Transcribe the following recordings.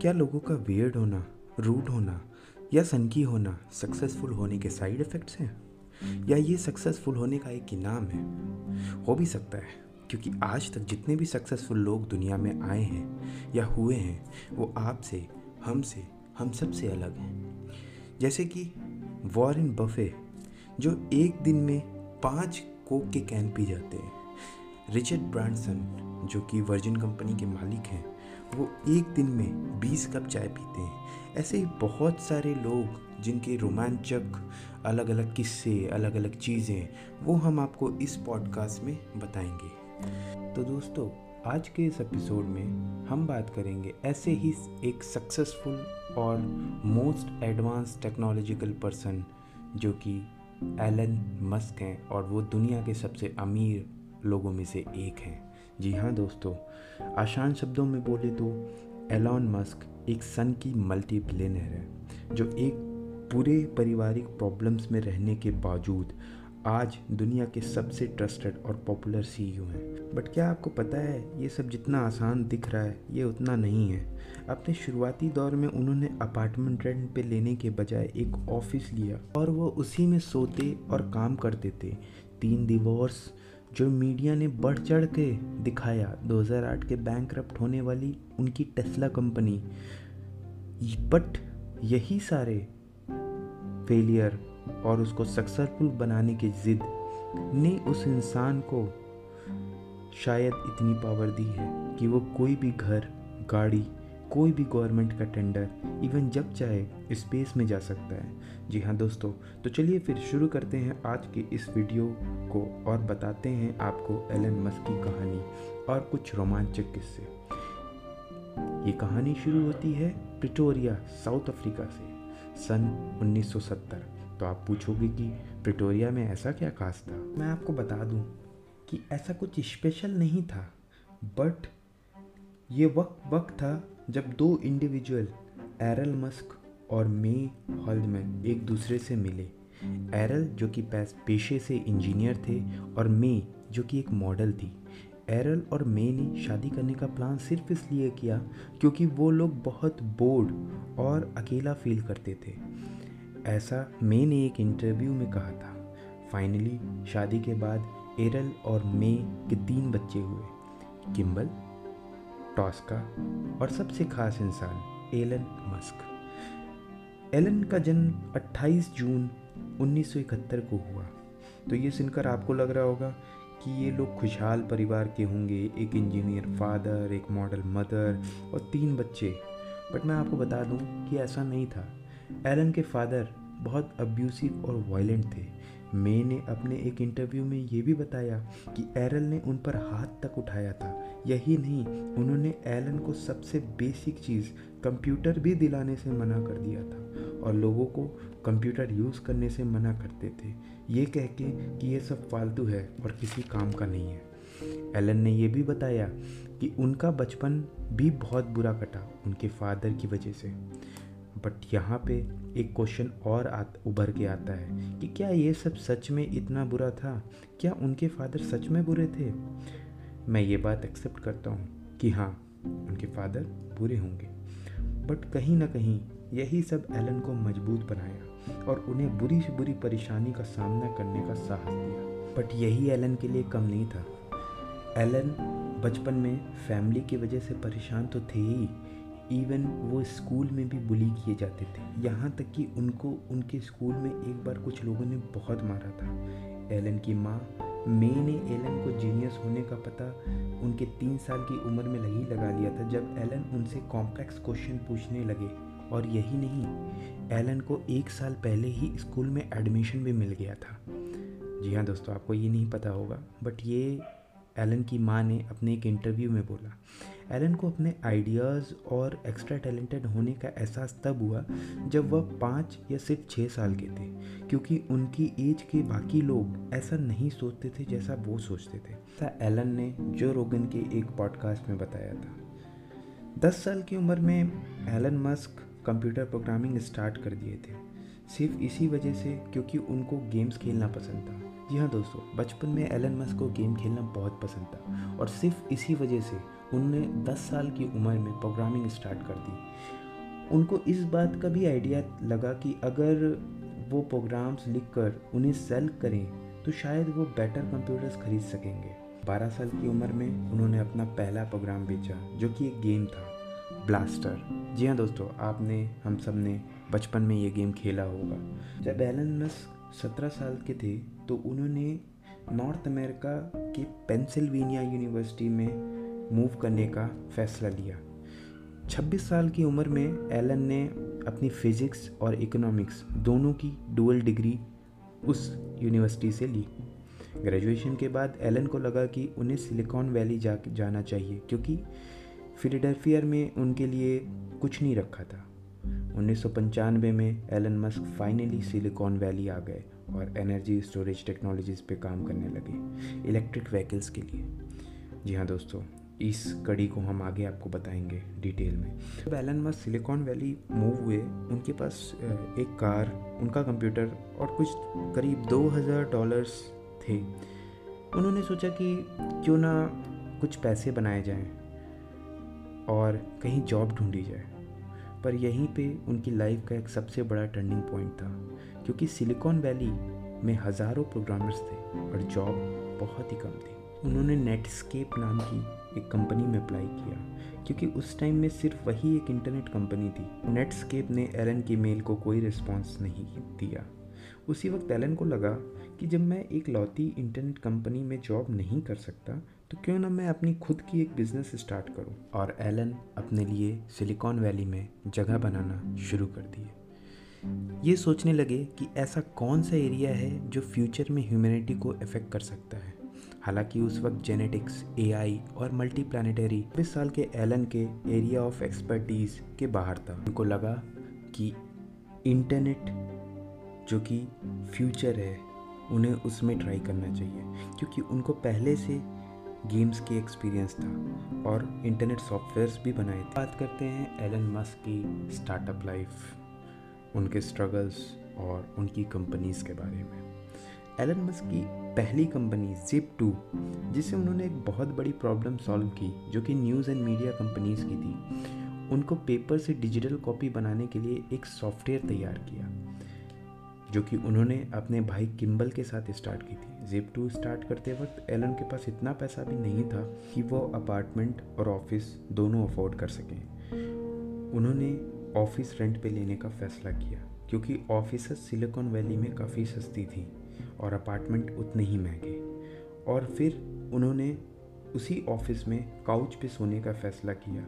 क्या लोगों का वियर्ड होना रूड होना या सनकी होना सक्सेसफुल होने के साइड इफ़ेक्ट्स हैं? या ये सक्सेसफुल होने का एक इनाम है? हो भी सकता है, क्योंकि आज तक जितने भी सक्सेसफुल लोग दुनिया में आए हैं या हुए हैं, वो आपसे, हमसे, हम सबसे अलग हैं। जैसे कि वॉरेन बफे जो एक दिन में पाँच कोक के कैन पी जाते हैं। रिचर्ड ब्रांडसन जो कि वर्जिन कंपनी के मालिक हैं वो एक दिन में बीस कप चाय पीते हैं। ऐसे ही बहुत सारे लोग जिनके रोमांचक अलग अलग किस्से अलग अलग चीज़ें, वो हम आपको इस पॉडकास्ट में बताएँगे। तो दोस्तों, आज के इस एपिसोड में हम बात करेंगे ऐसे ही एक सक्सेसफुल और मोस्ट एडवांस टेक्नोलॉजिकल पर्सन जो कि एलन मस्क हैं और वो दुनिया के सबसे अमीर लोगों में से एक हैं। जी हाँ दोस्तों, आसान शब्दों में बोले तो एलॉन मस्क एक सन की मल्टी बिलेनर है, जो एक पूरे पारिवारिक प्रॉब्लम्स में रहने के बावजूद आज दुनिया के सबसे ट्रस्टेड और पॉपुलर सीईओ हैं। बट क्या आपको पता है, ये सब जितना आसान दिख रहा है, ये उतना नहीं है। अपने शुरुआती दौर में उन्होंने अपार्टमेंट रेंट पे लेने के बजाय एक ऑफ़िस लिया और वो उसी में सोते और काम करते थे। तीन डिवोर्स जो मीडिया ने बढ़ चढ़ के दिखाया 2008 के बैंक होने वाली उनकी टेस्ला कंपनी बट यही सारे फेलियर और उसको सक्सेसफुल बनाने की ज़िद ने उस इंसान को शायद इतनी पावर दी है कि वो कोई भी घर, गाड़ी कोई भी गवर्नमेंट का टेंडर इवन जब चाहे स्पेस में जा सकता है। जी हाँ दोस्तों तो चलिए फिर शुरू करते हैं आज के इस वीडियो को और बताते हैं आपको एलन मस्क की कहानी और कुछ रोमांचक किस्से। ये कहानी शुरू होती है प्रिटोरिया, साउथ अफ्रीका से, सन 1970 तो आप पूछोगे कि प्रिटोरिया में ऐसा क्या खास था? मैं आपको बता दूँ कि ऐसा कुछ स्पेशल नहीं था बट ये वक्त वक्त था जब दो इंडिविजुअल एरल मस्क और मे हॉलमैन एक दूसरे से मिले एरल जो कि पेशे से इंजीनियर थे और मे जो कि एक मॉडल थी। एरल और मे ने शादी करने का प्लान सिर्फ़ इसलिए किया क्योंकि वो लोग बहुत बोर्ड और अकेला फील करते थे। ऐसा मे ने एक इंटरव्यू में कहा था। फाइनली शादी के बाद एरल और मे के तीन बच्चे हुए किम्बल टॉस्का और सबसे खास इंसान एलन मस्क। एलन का जन्म 28 जून 1971 को हुआ। तो ये सुनकर आपको लग रहा होगा कि ये लोग खुशहाल परिवार के होंगे, एक इंजीनियर फादर, एक मॉडल मदर और तीन बच्चे। बट मैं आपको बता दूँ कि ऐसा नहीं था। एलन के फादर बहुत अब्यूसिव और वायलेंट थे। मे ने अपने एक इंटरव्यू में ये भी बताया कि एरल ने उन पर हाथ तक उठाया था। यही नहीं, उन्होंने एलन को सबसे बेसिक चीज़ कंप्यूटर भी दिलाने से मना कर दिया था और लोगों को कंप्यूटर यूज़ करने से मना करते थे। ये कह के कि ये सब फालतू है और किसी काम का नहीं है। एलन ने यह भी बताया कि उनका बचपन भी बहुत बुरा कटा उनके फादर की वजह से। बट यहाँ पे एक क्वेश्चन और आ, उभर के आता है कि क्या ये सब सच में इतना बुरा था? क्या उनके फादर सच में बुरे थे? मैं ये बात एक्सेप्ट करता हूँ कि हाँ उनके फादर बुरे होंगे। बट कहीं ना कहीं यही सब एलन को मज़बूत बनाया और उन्हें बुरी से बुरी परेशानी का सामना करने का साहस दिया। बट यही एलन के लिए कम नहीं था। एलन बचपन में फैमिली की वजह से परेशान तो थे ही इवन वो स्कूल में भी बुली किए जाते थे। यहाँ तक कि उनको, उनके स्कूल में एक बार कुछ लोगों ने बहुत मारा था। एलन की माँ मे ने एलन को जीनियस होने का पता उनके तीन साल की उम्र में लगी लगा लिया था, जब एलन उनसे कॉम्प्लेक्स क्वेश्चन पूछने लगे। और यही नहीं एलन को एक साल पहले ही स्कूल में एडमिशन भी मिल गया था। जी हाँ दोस्तों, आपको ये नहीं पता होगा बट ये एलन की माँ ने अपने एक इंटरव्यू में बोला। एलन को अपने आइडियाज़ और एक्स्ट्रा टैलेंटेड होने का एहसास तब हुआ जब वह पाँच या सिर्फ़ छः साल के थे, क्योंकि उनकी एज के बाकी लोग ऐसा नहीं सोचते थे जैसा वो सोचते थे। ऐसा एलन ने जो रोगन के एक पॉडकास्ट में बताया था। दस साल की उम्र में Elon Musk computer programming start कर दिए थे, सिर्फ़ इसी वजह से क्योंकि उनको गेम्स खेलना पसंद था। जी हाँ दोस्तों, बचपन में एलन मस्क को गेम खेलना बहुत पसंद था और सिर्फ़ इसी वजह से उनने 10 साल की उम्र में प्रोग्रामिंग स्टार्ट कर दी। उनको इस बात का भी आइडिया लगा कि अगर वो प्रोग्राम्स लिखकर उन्हें सेल करें तो शायद वो बेटर कंप्यूटर्स खरीद सकेंगे। 12 साल की उम्र में उन्होंने अपना पहला प्रोग्राम बेचा, जो कि एक गेम था ब्लास्टर जी हाँ दोस्तों, आपने, हम सबने बचपन में ये गेम खेला होगा। जब एलन मस्क सत्रह साल के थे तो उन्होंने नॉर्थ अमेरिका के पेंसिल्वेनिया यूनिवर्सिटी में मूव करने का फैसला लिया। 26 साल की उम्र में एलन ने अपनी फिज़िक्स और इकोनॉमिक्स दोनों की डुअल डिग्री उस यूनिवर्सिटी से ली। ग्रेजुएशन के बाद एलन को लगा कि उन्हें सिलिकॉन वैली जा, जाना चाहिए, क्योंकि फिलाडेल्फिया में उनके लिए कुछ नहीं रखा था। उन्नीस सौ पंचानवे में Elon Musk finally Silicon Valley आ गए और एनर्जी स्टोरेज टेक्नोलॉजीज़ पे काम करने लगे इलेक्ट्रिक व्हीकल्स के लिए। जी हाँ दोस्तों इस कड़ी को हम आगे आपको बताएँगे डिटेल में। जब Elon Musk Silicon Valley move हुए, उनके पास एक कार, उनका कंप्यूटर और कुछ करीब 2000 डॉलर्स थे। उन्होंने सोचा कि क्यों ना कुछ पैसे बनाए जाएँ और कहीं जॉब ढूंढी जाए। पर यहीं पे उनकी लाइफ का एक सबसे बड़ा टर्निंग पॉइंट था, क्योंकि सिलिकॉन वैली में हज़ारों प्रोग्रामर्स थे और जॉब बहुत ही कम थी। उन्होंने नेटस्केप नाम की एक कंपनी में अप्लाई किया। क्योंकि उस टाइम में सिर्फ़ वही एक इंटरनेट कंपनी थी। नेटस्केप ने एलन की मेल को कोई रिस्पॉन्स नहीं दिया। उसी वक्त एलन को लगा कि जब मैं एक लौती इंटरनेट कंपनी में जॉब नहीं कर सकता तो क्यों ना मैं अपनी खुद की एक बिज़नेस स्टार्ट करूँ। और एलन अपने लिए सिलिकॉन वैली में जगह बनाना शुरू कर दिए। ये सोचने लगे कि ऐसा कौन सा एरिया है जो फ्यूचर में ह्यूमैनिटी को इफ़ेक्ट कर सकता है? हालाँकि उस वक्त जेनेटिक्स एआई और मल्टी प्लानिटरी बीस साल के एलन के एरिया ऑफ़ एक्सपर्टीज़ के बाहर था। उनको लगा कि इंटरनेट जो कि फ्यूचर है, उन्हें उसमें ट्राई करना चाहिए, क्योंकि उनको पहले से गेम्स के एक्सपीरियंस था और इंटरनेट सॉफ्टवेयर्स भी बनाए थे। बात करते हैं एलन मस्क की स्टार्टअप लाइफ उनके स्ट्रगल्स और उनकी कंपनीज़ के बारे में। एलन मस्क की पहली कंपनी जिप टू जिसे उन्होंने एक बहुत बड़ी प्रॉब्लम सॉल्व की, जो कि न्यूज़ एंड मीडिया कंपनीज़ की थी, उनको पेपर से डिजिटल कॉपी बनाने के लिए एक सॉफ्टवेयर तैयार किया, जो कि उन्होंने अपने भाई किम्बल के साथ स्टार्ट की थी। जिप टू स्टार्ट करते वक्त एलन के पास इतना पैसा भी नहीं था कि वो अपार्टमेंट और ऑफ़िस दोनों अफोर्ड कर सकें। उन्होंने ऑफ़िस रेंट पे लेने का फैसला किया, क्योंकि ऑफ़िस सिलिकॉन वैली में काफ़ी सस्ती थी। और अपार्टमेंट उतने ही महँगे। और फिर उन्होंने उसी ऑफ़िस में काउच पे सोने का फैसला किया।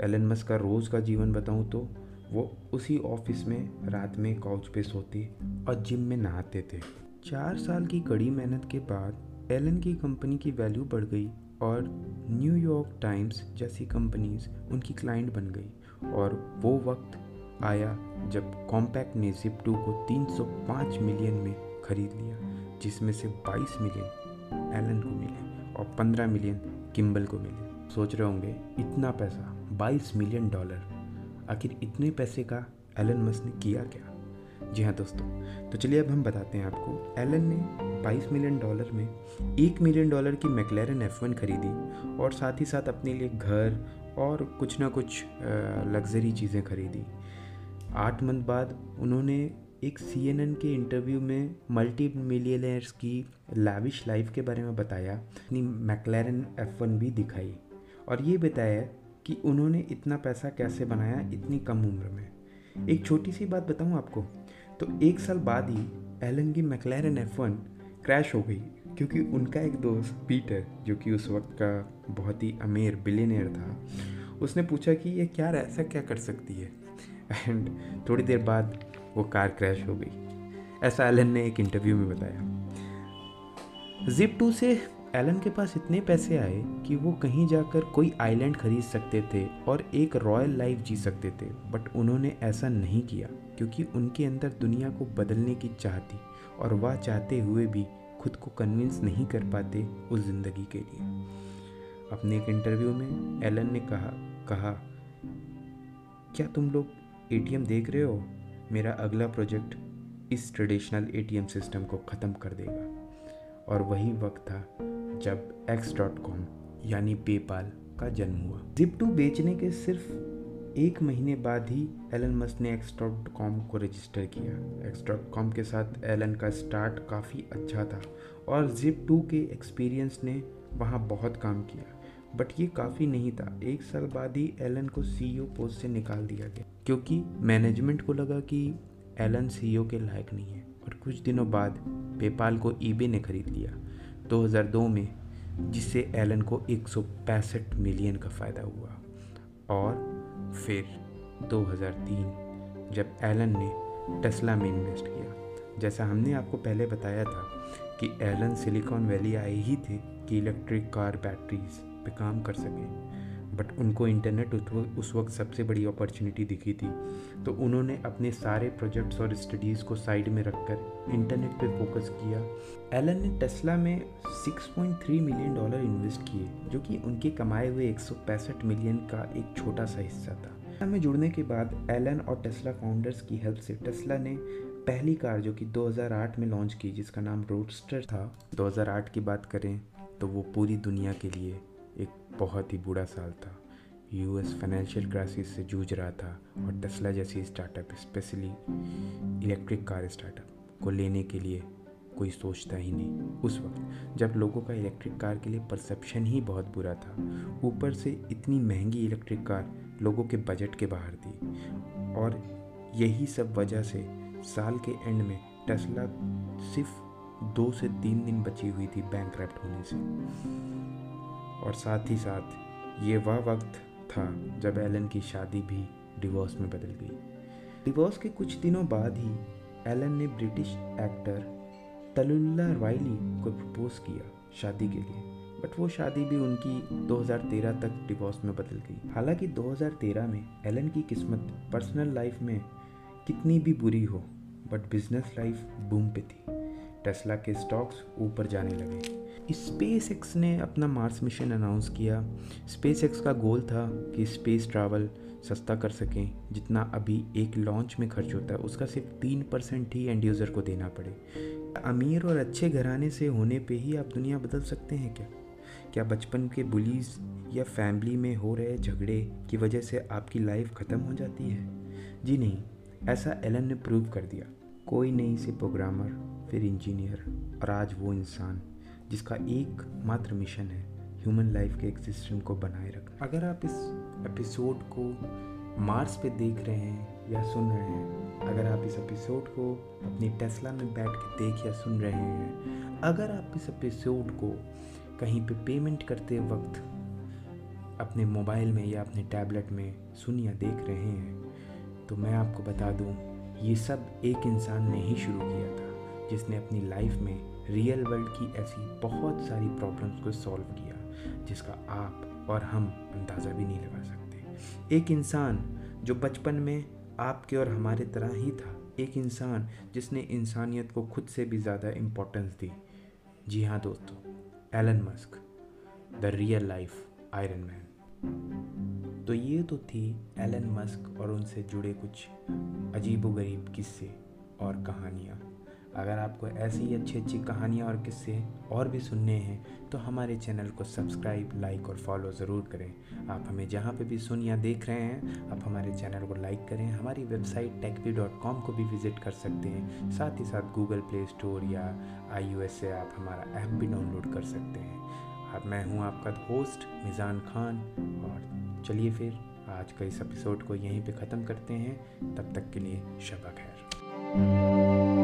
एलन मस्क का रोज़ का जीवन बताऊँ तो वो उसी ऑफ़िस में रात में काउच पे सोते और जिम में नहाते थे। चार साल की कड़ी मेहनत के बाद एलन की कंपनी की वैल्यू बढ़ गई और न्यूयॉर्क टाइम्स जैसी कंपनीज़ उनकी क्लाइंट बन गई। और वो वक्त आया जब कॉम्पैक्ट ने जिप टू को 305 मिलियन में खरीद लिया। जिसमें से 22 मिलियन एलन को मिले और 15 मिलियन किम्बल को मिले। सोच रहे होंगे, इतना पैसा 22 मिलियन डॉलर आखिर इतने पैसे का एलन मस ने किया क्या? जी हाँ दोस्तों तो चलिए अब हम बताते हैं आपको। एलन ने 22 मिलियन डॉलर में एक मिलियन डॉलर की मैकलेरन एफ़ खरीदी और साथ ही साथ अपने लिए घर और कुछ ना कुछ लग्जरी चीज़ें खरीदी। आठ मंथ बाद उन्होंने एक सीएनएन के इंटरव्यू में मल्टी मिलियनर्स की लाविश लाइफ के बारे में बताया। अपनी मैकलेरन एफ़ वन भी दिखाई। और ये बताया कि उन्होंने इतना पैसा कैसे बनाया इतनी कम उम्र में। एक छोटी सी बात बताऊँ आपको? तो एक साल बाद ही एलन की मैकलैरन एफ़ वन क्रैश हो गई, क्योंकि उनका एक दोस्त पीटर जो कि उस वक्त का बहुत ही अमीर बिलेनियर था, उसने पूछा कि ये क्या ऐसा क्या कर सकती है? एंड थोड़ी देर बाद वो कार क्रैश हो गई। ऐसा एलन ने एक इंटरव्यू में बताया। जिप टू से एलन के पास इतने पैसे आए कि वो कहीं जाकर कोई आइलैंड खरीद सकते थे और एक रॉयल लाइफ जी सकते थे, बट उन्होंने ऐसा नहीं किया, क्योंकि उनके अंदर दुनिया को बदलने की चाह थी और वह चाहते हुए भी खुद को कन्विंस नहीं कर पाते उस ज़िंदगी के लिए। अपने एक इंटरव्यू में एलन ने कहा कहा, क्या तुम लोग एटीएम देख रहे हो? मेरा अगला प्रोजेक्ट इस ट्रेडिशनल एटीएम सिस्टम को ख़त्म कर देगा। और वही वक्त था जब एक्स डॉट कॉम यानी पेपाल का जन्म हुआ। जिप टू बेचने के सिर्फ़ एक महीने बाद ही एलन मस्क ने एक्स डॉट कॉम को रजिस्टर किया। एक्स डॉट कॉम के साथ एलन का स्टार्ट काफ़ी अच्छा था और जिप टू के एक्सपीरियंस ने वहाँ बहुत काम किया। बट ये काफ़ी नहीं था। एक साल बाद ही एलन को सीईओ पोस्ट से निकाल दिया गया। क्योंकि मैनेजमेंट को लगा कि एलन सीईओ के लायक नहीं है। और कुछ दिनों बाद पेपाल को ईबे ने खरीद लिया। 2002 में, जिससे एलन को एक सौ पैंसठ मिलियन का फ़ायदा हुआ। और फिर 2003 जब एलन ने टेस्ला में इन्वेस्ट किया। जैसा हमने आपको पहले बताया था कि एलन सिलिकॉन वैली आए ही थे कि इलेक्ट्रिक कार बैटरीज पे काम कर सकें। बट उनको इंटरनेट उस वक्त सबसे बड़ी अपॉर्चुनिटी दिखी थी। तो उन्होंने अपने सारे प्रोजेक्ट्स और स्टडीज़ को साइड में रखकर इंटरनेट पे फोकस किया। एलन ने टेस्ला में 6.3 मिलियन डॉलर इन्वेस्ट किए, जो कि उनके कमाए हुए एक सौ पैंसठ मिलियन का एक छोटा सा हिस्सा था। में जुड़ने के बाद एलन और टेस्ला फाउंडर्स की हेल्प से टेस्ला ने पहली कार जो कि 2008 में लॉन्च की, जिसका नाम रोडस्टर था 2008 की बात करें तो वो पूरी दुनिया के लिए एक बहुत ही बुरा साल था। यूएस फाइनेंशियल क्राइसिस से जूझ रहा था और टेस्ला जैसी startup specially electric car startup को लेने के लिए कोई सोचता ही नहीं। उस वक्त जब लोगों का इलेक्ट्रिक कार के लिए परसेप्शन ही बहुत बुरा था, ऊपर से इतनी महँगी इलेक्ट्रिक कार लोगों के बजट के बाहर थी और यही सब वजह से साल के एंड में टेस्ला सिर्फ़ दो से तीन दिन बची हुई थी बैंक होने से। और साथ ही साथ ये वह वक्त था जब एलन की शादी भी डिवोर्स में बदल गई। डिवोर्स के कुछ दिनों बाद ही एलन ने ब्रिटिश एक्टर तलुल्ला वाइली को प्रपोज किया शादी के लिए, बट वो शादी भी उनकी 2013 तक डिवोर्स में बदल गई। हालाँकि 2013 में एलन की किस्मत पर्सनल लाइफ में कितनी भी बुरी हो, बट बिज़नेस लाइफ बूम पे थी। टेस्ला के स्टॉक्स ऊपर जाने लगे। स्पेस एक्स ने अपना मार्स मिशन अनाउंस किया। स्पेस एक्स का गोल था कि स्पेस ट्रैवल सस्ता कर सकें, जितना अभी एक लॉन्च में खर्च होता है। उसका सिर्फ़ तीन परसेंट ही एंड यूज़र को देना पड़े। अमीर और अच्छे घराने से होने पे ही आप दुनिया बदल सकते हैं क्या? क्या बचपन के बुलीज या फैमिली में हो रहे झगड़े की वजह से आपकी लाइफ ख़त्म हो जाती है? जी नहीं, ऐसा एलन ने प्रूव कर दिया। कोई नहीं से प्रोग्रामर फिर इंजीनियर और आज वो इंसान। जिसका एक मात्र मिशन है ह्यूमन लाइफ के एग्जिस्टेंस को बनाए रखना। अगर आप इस एपिसोड को मार्स पे देख रहे हैं या सुन रहे हैं, अगर आप इस एपिसोड को अपनी टेस्ला में बैठ के देख या सुन रहे हैं, अगर आप इस एपिसोड को कहीं पे पेमेंट करते वक्त अपने मोबाइल में या अपने टैबलेट में सुन या देख रहे हैं तो मैं आपको बता दूँ, ये सब एक इंसान ने ही शुरू किया था, जिसने अपनी लाइफ में रियल वर्ल्ड की ऐसी बहुत सारी प्रॉब्लम्स को सॉल्व किया, जिसका आप और हम अंदाज़ा भी नहीं लगा सकते। एक इंसान जो बचपन में आपके और हमारे तरह ही था, एक इंसान जिसने इंसानियत को खुद से भी ज़्यादा इम्पोर्टेंस दी। जी हाँ दोस्तों Elon Musk the real life Iron Man तो ये तो थी एलन मस्क और उनसे जुड़े कुछ अजीब गरीब किस्से और कहानियाँ। अगर आपको ऐसी ही अच्छी अच्छी कहानियाँ और किस्से और भी सुनने हैं तो हमारे चैनल को सब्सक्राइब, लाइक और फॉलो ज़रूर करें। आप हमें जहाँ पे भी सुन या देख रहे हैं, आप हमारे चैनल को लाइक करें। हमारी वेबसाइट टेकवी डॉट कॉम को भी विज़िट कर सकते हैं। साथ ही साथ गूगल प्ले स्टोर या आई से आप हमारा ऐप भी डाउनलोड कर सकते हैं। अब मैं हूँ आपका होस्ट मिज़ान खान। और चलिए फिर आज का इस एपिसोड को यहीं पे ख़त्म करते हैं। तब तक के लिए शबा खैर।